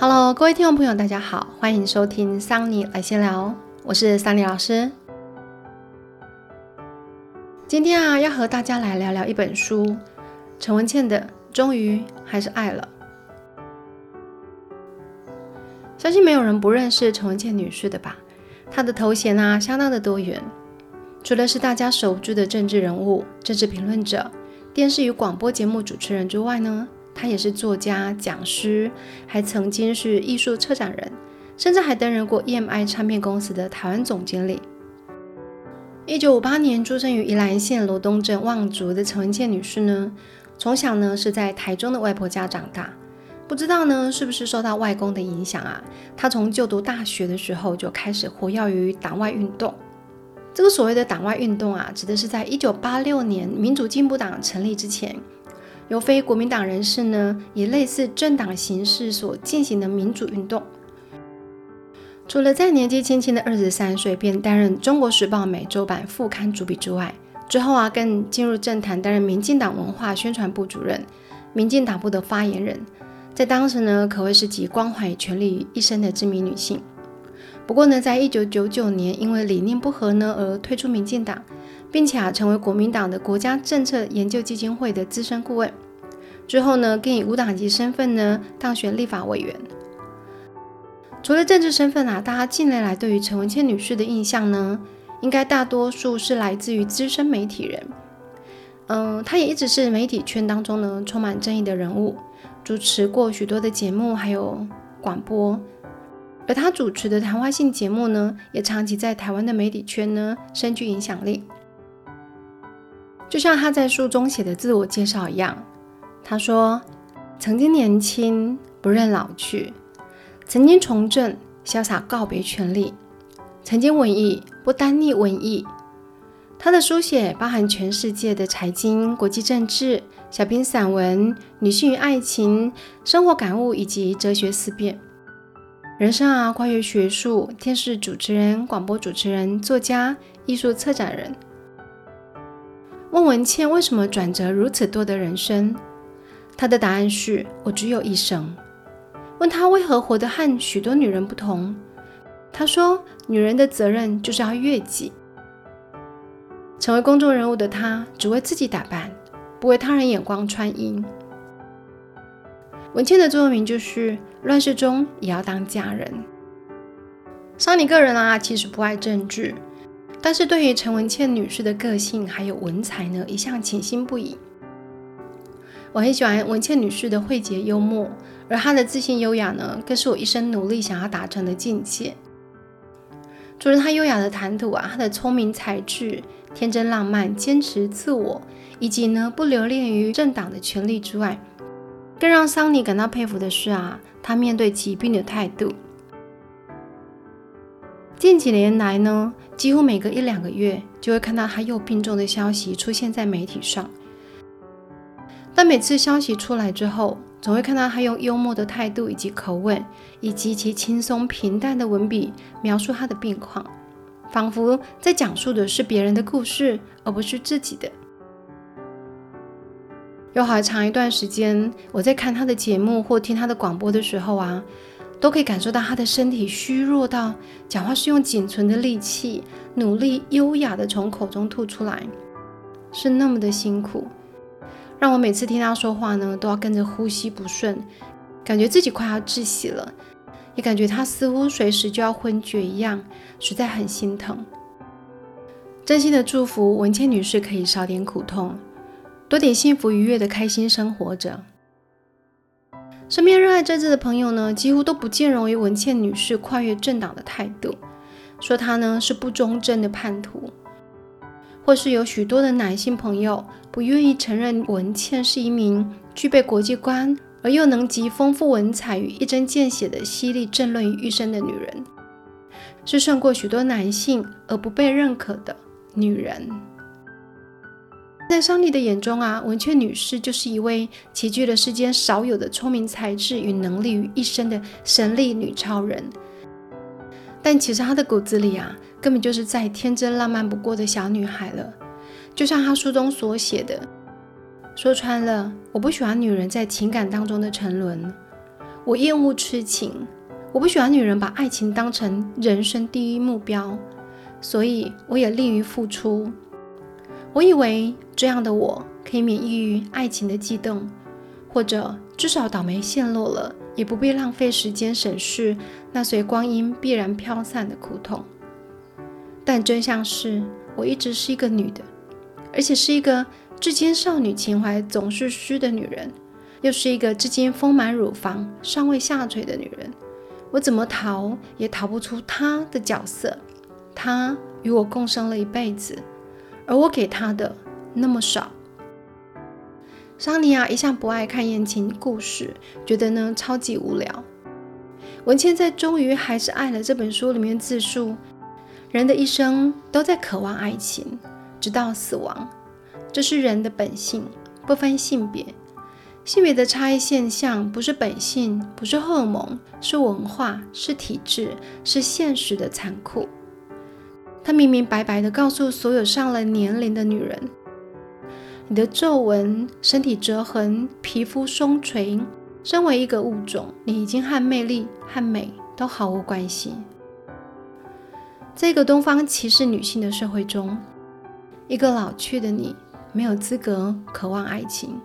Hello，各位听众朋友，大家好，欢迎收听桑尼来闲聊，我是桑尼老师。今天啊，要和大家来聊聊一本书，陈文茜的《终于还是爱了》。相信没有人不认识陈文茜女士的吧？她的头衔啊，相当的多元，除了是大家熟知的政治人物、政治评论者、电视与广播节目主持人之外呢？他也是作家、讲师，还曾经是艺术策展人，甚至还担任过 EMI 唱片公司的台湾总经理。一九五八年出生于宜兰县罗东镇望族的陈文茜女士呢，从小呢是在台中的外婆家长大，不知道呢是不是受到外公的影响啊？她从就读大学的时候就开始活跃于党外运动。这个所谓的党外运动啊，指的是在一九八六年民主进步党成立之前。由非国民党人士呢，以类似政党形式所进行的民主运动。除了在年纪轻轻的二十三岁便担任《中国时报》每周版副刊主笔之外，之后啊，更进入政坛担任民进党文化宣传部主任、民进党部的发言人。在当时呢，可谓是集关怀与权力于一身的知名女性。不过呢，在一九九九年，因为理念不合呢，而退出民进党。并且啊，成为国民党的国家政策研究基金会的资深顾问。之后呢，更以无党籍身份呢当选立法委员。除了政治身份啊，大家近年来对于陈文茜女士的印象呢，应该大多数是来自于资深媒体人。嗯，她也一直是媒体圈当中呢充满争议的人物，主持过许多的节目，还有广播。而她主持的谈话性节目呢，也长期在台湾的媒体圈呢深具影响力。就像他在书中写的自我介绍一样，他说：“曾经年轻，不认老去；曾经从政，潇洒告别权力；曾经文艺，不单逆文艺。”他的书写包含全世界的财经、国际政治、小篇散文、女性与爱情、生活感悟以及哲学思辨。人生啊，跨越学术、电视主持人、广播主持人、作家、艺术策展人。问文倩为什么转折如此多的人生，她的答案是我只有一生。问她为何活得和许多女人不同，她说女人的责任就是要悦己。成为公众人物的她，只为自己打扮，不为他人眼光穿衣。文倩的座右铭就是乱世中也要当佳人。桑尼个人啊，其实不爱政治。但是对于陈文茜女士的个性还有文采呢，一向倾心不已。我很喜欢文茜女士的慧洁幽默，而她的自信优雅呢，更是我一生努力想要达成的境界。除了她优雅的谈吐啊，她的聪明才智、天真浪漫、坚持自我，以及呢不留恋于政党的权利之外，更让桑尼感到佩服的是啊，她面对疾病的态度。近几年来呢，几乎每隔一两个月就会看到他又病重的消息出现在媒体上。但每次消息出来之后，总会看到他用幽默的态度以及口吻，以及其轻松平淡的文笔描述他的病况，仿佛在讲述的是别人的故事，而不是自己的。有好长一段时间，我在看他的节目或听他的广播的时候啊。都可以感受到他的身体虚弱到讲话是用仅存的力气，努力优雅的从口中吐出来，是那么的辛苦，让我每次听他说话呢，都要跟着呼吸不顺，感觉自己快要窒息了，也感觉他似乎随时就要昏厥一样，实在很心疼。真心的祝福文倩女士可以少点苦痛，多点幸福愉悦的开心生活着。身边热爱政治的朋友呢，几乎都不见容于文倩女士跨越政党的态度，说她呢是不忠贞的叛徒，或是有许多的男性朋友不愿意承认文倩是一名具备国际观而又能集丰富文采与一针见血的犀利政论于一身的女人，是胜过许多男性而不被认可的女人。在桑尼的眼中啊，文倩女士就是一位齐聚了世间少有的聪明才智与能力于一身的神力女超人。但其实她的骨子里啊，根本就是再天真浪漫不过的小女孩了。就像他书中所写的，说穿了，我不喜欢女人在情感当中的沉沦，我厌恶痴情，我不喜欢女人把爱情当成人生第一目标，所以我也利于付出。我以为这样的我可以免疫于爱情的悸动，或者至少倒霉陷落了，也不必浪费时间审视那随光阴必然飘散的苦痛。但真相是我一直是一个女的，而且是一个至今少女情怀总是虚的女人。又是一个至今丰满乳房尚未下垂的女人，我怎么逃也逃不出她的角色。她与我共生了一辈子，而我给她的那么少。桑尼亚一向不爱看言情故事，觉得呢超级无聊。文倩在《终于还是爱了》这本书里面自述，人的一生都在渴望爱情，直到死亡，这是人的本性，不分性别。性别的差异现象不是本性，不是荷尔蒙，是文化，是体制，是现实的残酷。他明明白白地告诉所有上了年龄的女人：你的皱纹、身体折痕、皮肤松垂，身为一个物种，你已经和魅力和美都毫无关系。这个东方歧视女性的社会中，一个老去的你没有资格渴望爱情。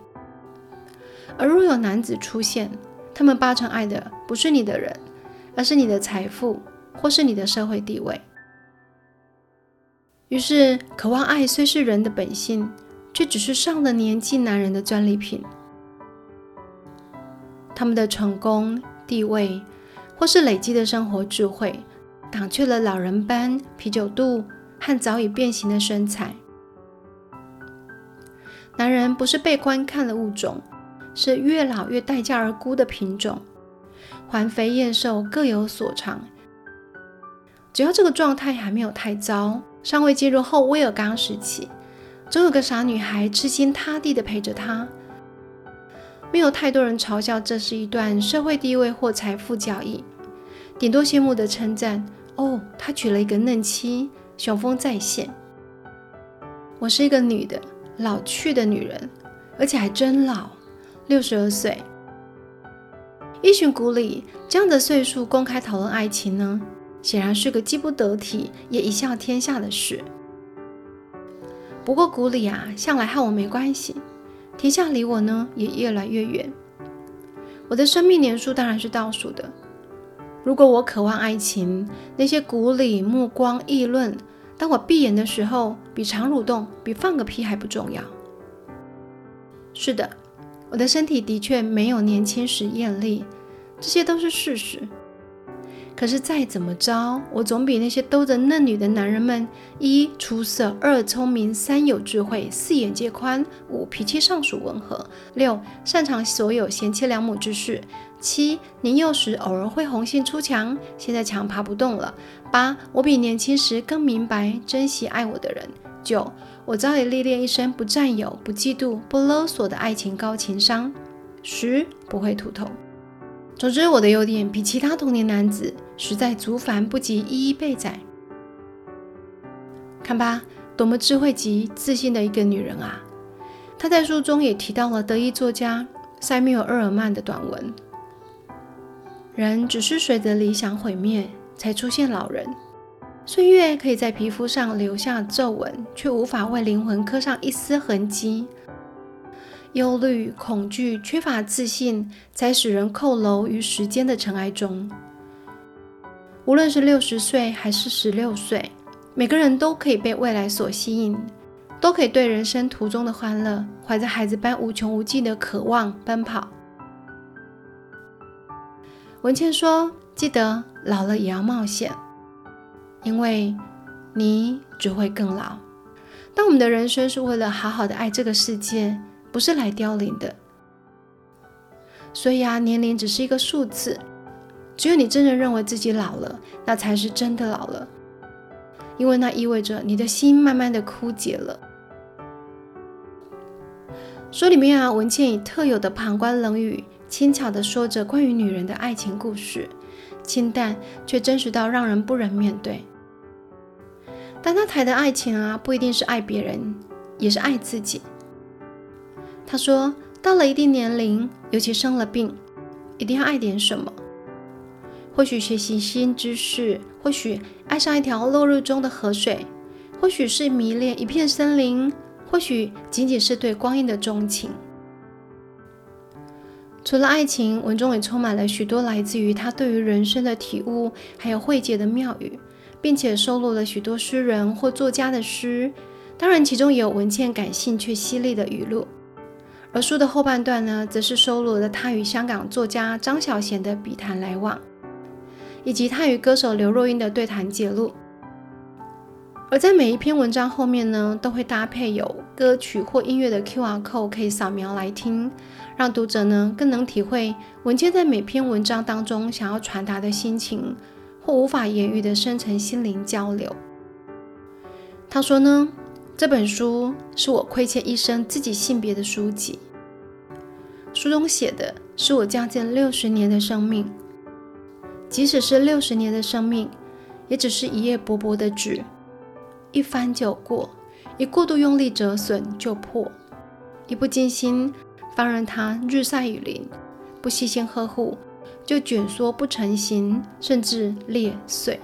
而若有男子出现，他们八成爱的不是你的人，而是你的财富，或是你的社会地位。于是，渴望爱虽是人的本性，却只是上了年纪男人的专利品。他们的成功、地位，或是累积的生活智慧，挡去了老人般啤酒肚和早已变形的身材。男人不是被观看的物种。是越老越待价而沽的品种，环肥燕瘦各有所长。只要这个状态还没有太糟，尚未进入后威尔刚时期，总有个傻女孩痴心塌地的陪着他。没有太多人嘲笑这是一段社会地位或财富交易，顶多羡慕的称赞：“哦，他娶了一个嫩妻，雄风再现。”我是一个女的，老去的女人，而且还真老。六十二岁，一群古里这样的岁数公开讨论爱情呢，显然是个既不得体也一笑天下的事。不过古里啊，向来和我没关系，天下离我呢也越来越远。我的生命年数当然是倒数的。如果我渴望爱情，那些古里目光议论，当我闭眼的时候，比肠蠕动，比放个屁还不重要。是的。我的身体的确没有年轻时艳丽，这些都是事实。可是再怎么着，我总比那些兜着嫩女的男人们：一出色，二聪明，三有智慧，四眼界宽，五脾气尚属温和，六擅长所有贤妻良母之事，七年幼时偶尔会红杏出墙，现在墙爬不动了。八我比年轻时更明白珍惜爱我的人。九我早已历练一生不占有、不嫉妒、不勒索的爱情高情商。十不会秃头。总之，我的优点比其他同龄男子实在足繁不及一一备载。看吧，多么智慧及自信的一个女人啊！她在书中也提到了德意作家塞缪尔·厄尔曼的短文：人只是随着理想毁灭，才出现老人。岁月可以在皮肤上留下皱纹，却无法为灵魂刻上一丝痕迹。忧虑、恐惧、缺乏自信，才使人扣楼于时间的尘埃中。无论是六十岁还是十六岁，每个人都可以被未来所吸引，都可以对人生途中的欢乐怀着孩子般无穷无尽的渴望奔跑。文倩说：“记得老了也要冒险。”因为你只会更老。当我们的人生是为了好好的爱这个世界，不是来凋零的。所以啊，年龄只是一个数字。只有你真的认为自己老了，那才是真的老了。因为那意味着你的心慢慢的枯竭了。书里面啊，文倩以特有的旁观冷语，轻巧的说着关于女人的爱情故事，清淡却真实到让人不忍面对。但她谈的爱情啊，不一定是爱别人，也是爱自己。他说，到了一定年龄，尤其生了病，一定要爱点什么。或许学习新知识，或许爱上一条落日中的河水，或许是迷恋一片森林，或许仅仅是对光阴的钟情。除了爱情，文中也充满了许多来自于他对于人生的体悟，还有慧解的妙语，并且收录了许多诗人或作家的诗。当然，其中也有文倩感兴趣犀利的语录。而书的后半段呢，则是收录了他与香港作家张小娴的笔谈来往。以及他与歌手刘若英的对谈记录，而在每一篇文章后面呢，都会搭配有歌曲或音乐的 QR code，可以扫描来听，让读者呢更能体会文倩在每篇文章当中想要传达的心情或无法言喻的深层心灵交流。他说呢，这本书是我亏欠一生自己性别的书籍，书中写的是我将近六十年的生命。即使是六十年的生命，也只是一页薄薄的纸，一翻就过，一过度用力折损就破，一不精心放任它日晒雨淋，不细心呵护就卷缩不成形，甚至裂碎。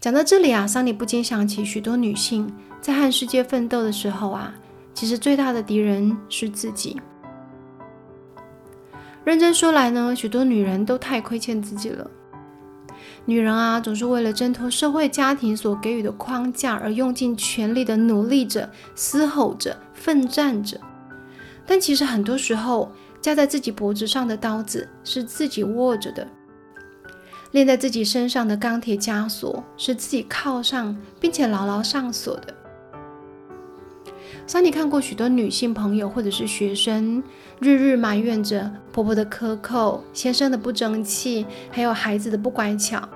讲到这里啊，桑尼不禁想起许多女性在和世界奋斗的时候啊，其实最大的敌人是自己。认真说来呢，许多女人都太亏欠自己了。女人啊，总是为了挣脱社会家庭所给予的框架而用尽全力的努力着、嘶吼着、奋战着。但其实很多时候，架在自己脖子上的刀子是自己握着的，链在自己身上的钢铁枷锁是自己铐上并且牢牢上锁的。桑尼看过许多女性朋友或者是学生，日日埋怨着婆婆的苛扣、先生的不争气，还有孩子的不乖巧，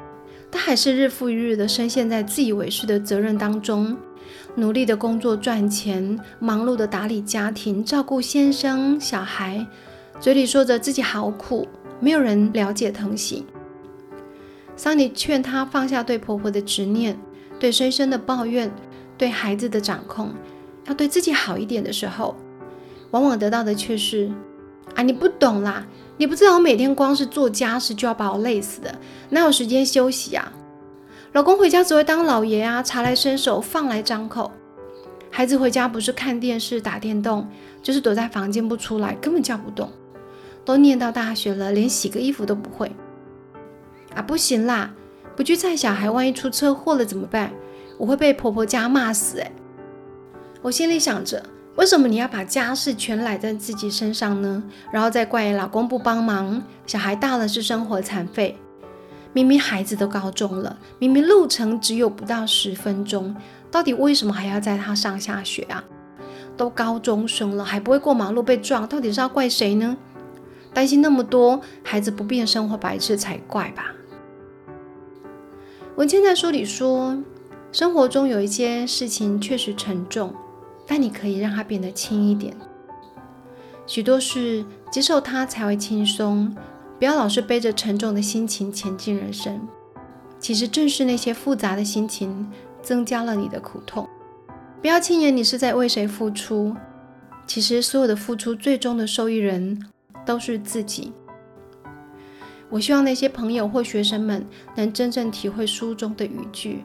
她还是日复一日的深陷在自以为是的责任当中，努力的工作赚钱，忙碌的打理家庭，照顾先生小孩，嘴里说着自己好苦，没有人了解疼惜。桑尼劝她放下对婆婆的执念，对先生的抱怨，对孩子的掌控。要对自己好一点的时候，往往得到的却是：啊，你不懂啦，你不知道我每天光是做家事就要把我累死的，哪有时间休息啊？老公回家只会当老爷啊，茶来伸手，饭来张口。孩子回家不是看电视打电动，就是躲在房间不出来，根本叫不动。都念到大学了，连洗个衣服都不会。啊，不行啦，不去载小孩，万一出车祸了怎么办？我会被婆婆家骂死哎。我心里想着，为什么你要把家事全揽在自己身上呢？然后再怪老公不帮忙，小孩大了是生活残废。明明孩子都高中了，明明路程只有不到十分钟，到底为什么还要载他上下学啊？都高中生了还不会过马路被撞，到底是要怪谁呢？担心那么多，孩子不变生活白痴才怪吧？文倩在书里说，生活中有一些事情确实沉重。但你可以让它变得轻一点，许多事接受它才会轻松。不要老是背着沉重的心情前进人生。其实正是那些复杂的心情增加了你的苦痛。不要轻言你是在为谁付出，其实所有的付出最终的受益人都是自己。我希望那些朋友或学生们能真正体会书中的语句，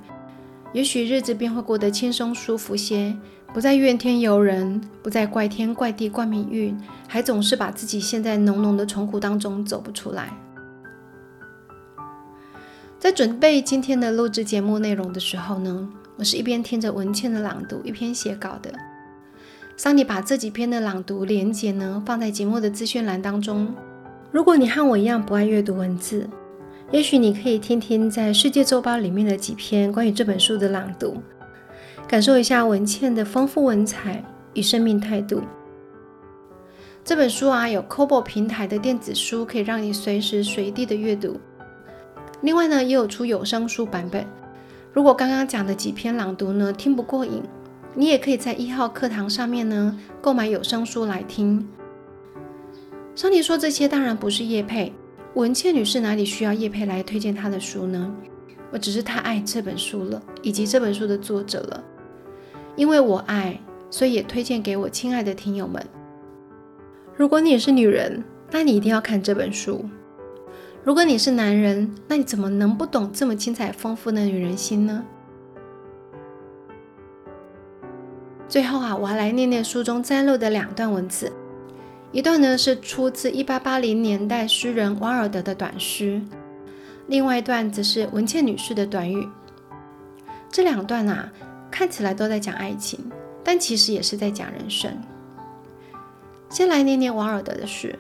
也许日子便会过得轻松舒服些。不再怨天尤人，不再怪天怪地怪命运，还总是把自己陷在浓浓的痛苦当中走不出来。在准备今天的录制节目内容的时候呢，我是一边听着文倩的朗读，一边写稿的。桑尼把这几篇的朗读连接呢放在节目的资讯栏当中。如果你和我一样不爱阅读文字，也许你可以听听在《世界周报》里面的几篇关于这本书的朗读。感受一下文倩的丰富文采与生命态度。这本书啊，有 Kobo 平台的电子书，可以让你随时随地的阅读。另外呢，也有出有声书版本。如果刚刚讲的几篇朗读呢听不过瘾，你也可以在一号课堂上面呢购买有声书来听。桑尼说这些当然不是叶配，文倩女士哪里需要叶配来推荐她的书呢？我只是太爱这本书了，以及这本书的作者了。因为我爱，所以也推荐给我亲爱的听友们。如果你也是女人，那你一定要看这本书；如果你是男人，那你怎么能不懂这么精彩丰富的女人心呢？最后啊，我还来念念书中摘录的两段文字，一段呢是出自1880年代诗人王尔德的短诗，另外一段则是文倩女士的短语。这两段啊，看起来都在讲爱情，但其实也是在讲人生。先来念念王尔德的诗。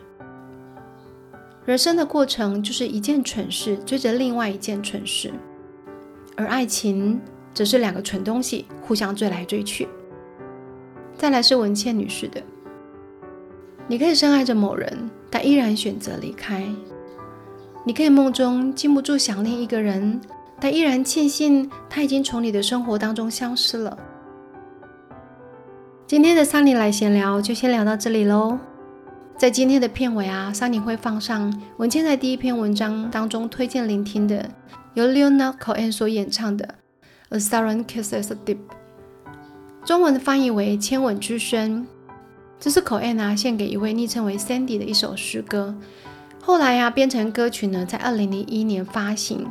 人生的过程就是一件蠢事追着另外一件蠢事，而爱情则是两个蠢东西互相追来追去。再来是文倩女士的，你可以深爱着某人，但依然选择离开；你可以梦中禁不住想念一个人，但依然庆幸他已经从你的生活当中消失了。今天的桑尼来闲聊就先聊到这里喽。在今天的片尾啊，桑尼会放上文倩在第一篇文章当中推荐聆听的，由 Leonard Cohen 所演唱的《A Siren Kisses Deep》，中文的翻译为《千吻之声》。这是 Coen 啊献给一位昵称为 Sandy 的一首诗歌。后来呀，编成歌曲呢，在二零零一年发行。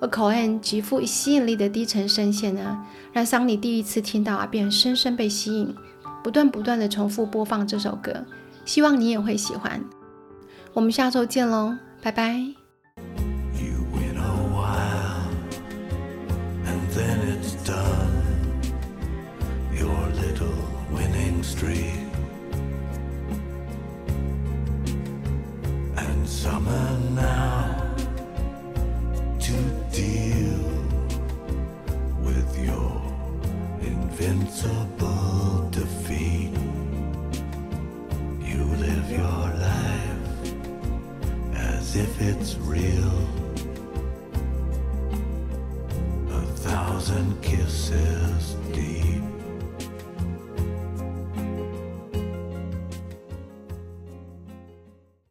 而 Coen 极富吸引力的低沉声线呢，让桑尼第一次听到啊，便深深被吸引，不断不断的重复播放这首歌，希望你也会喜欢。我们下周见喽，拜拜。Invincible defeat. You live your life as if it's real.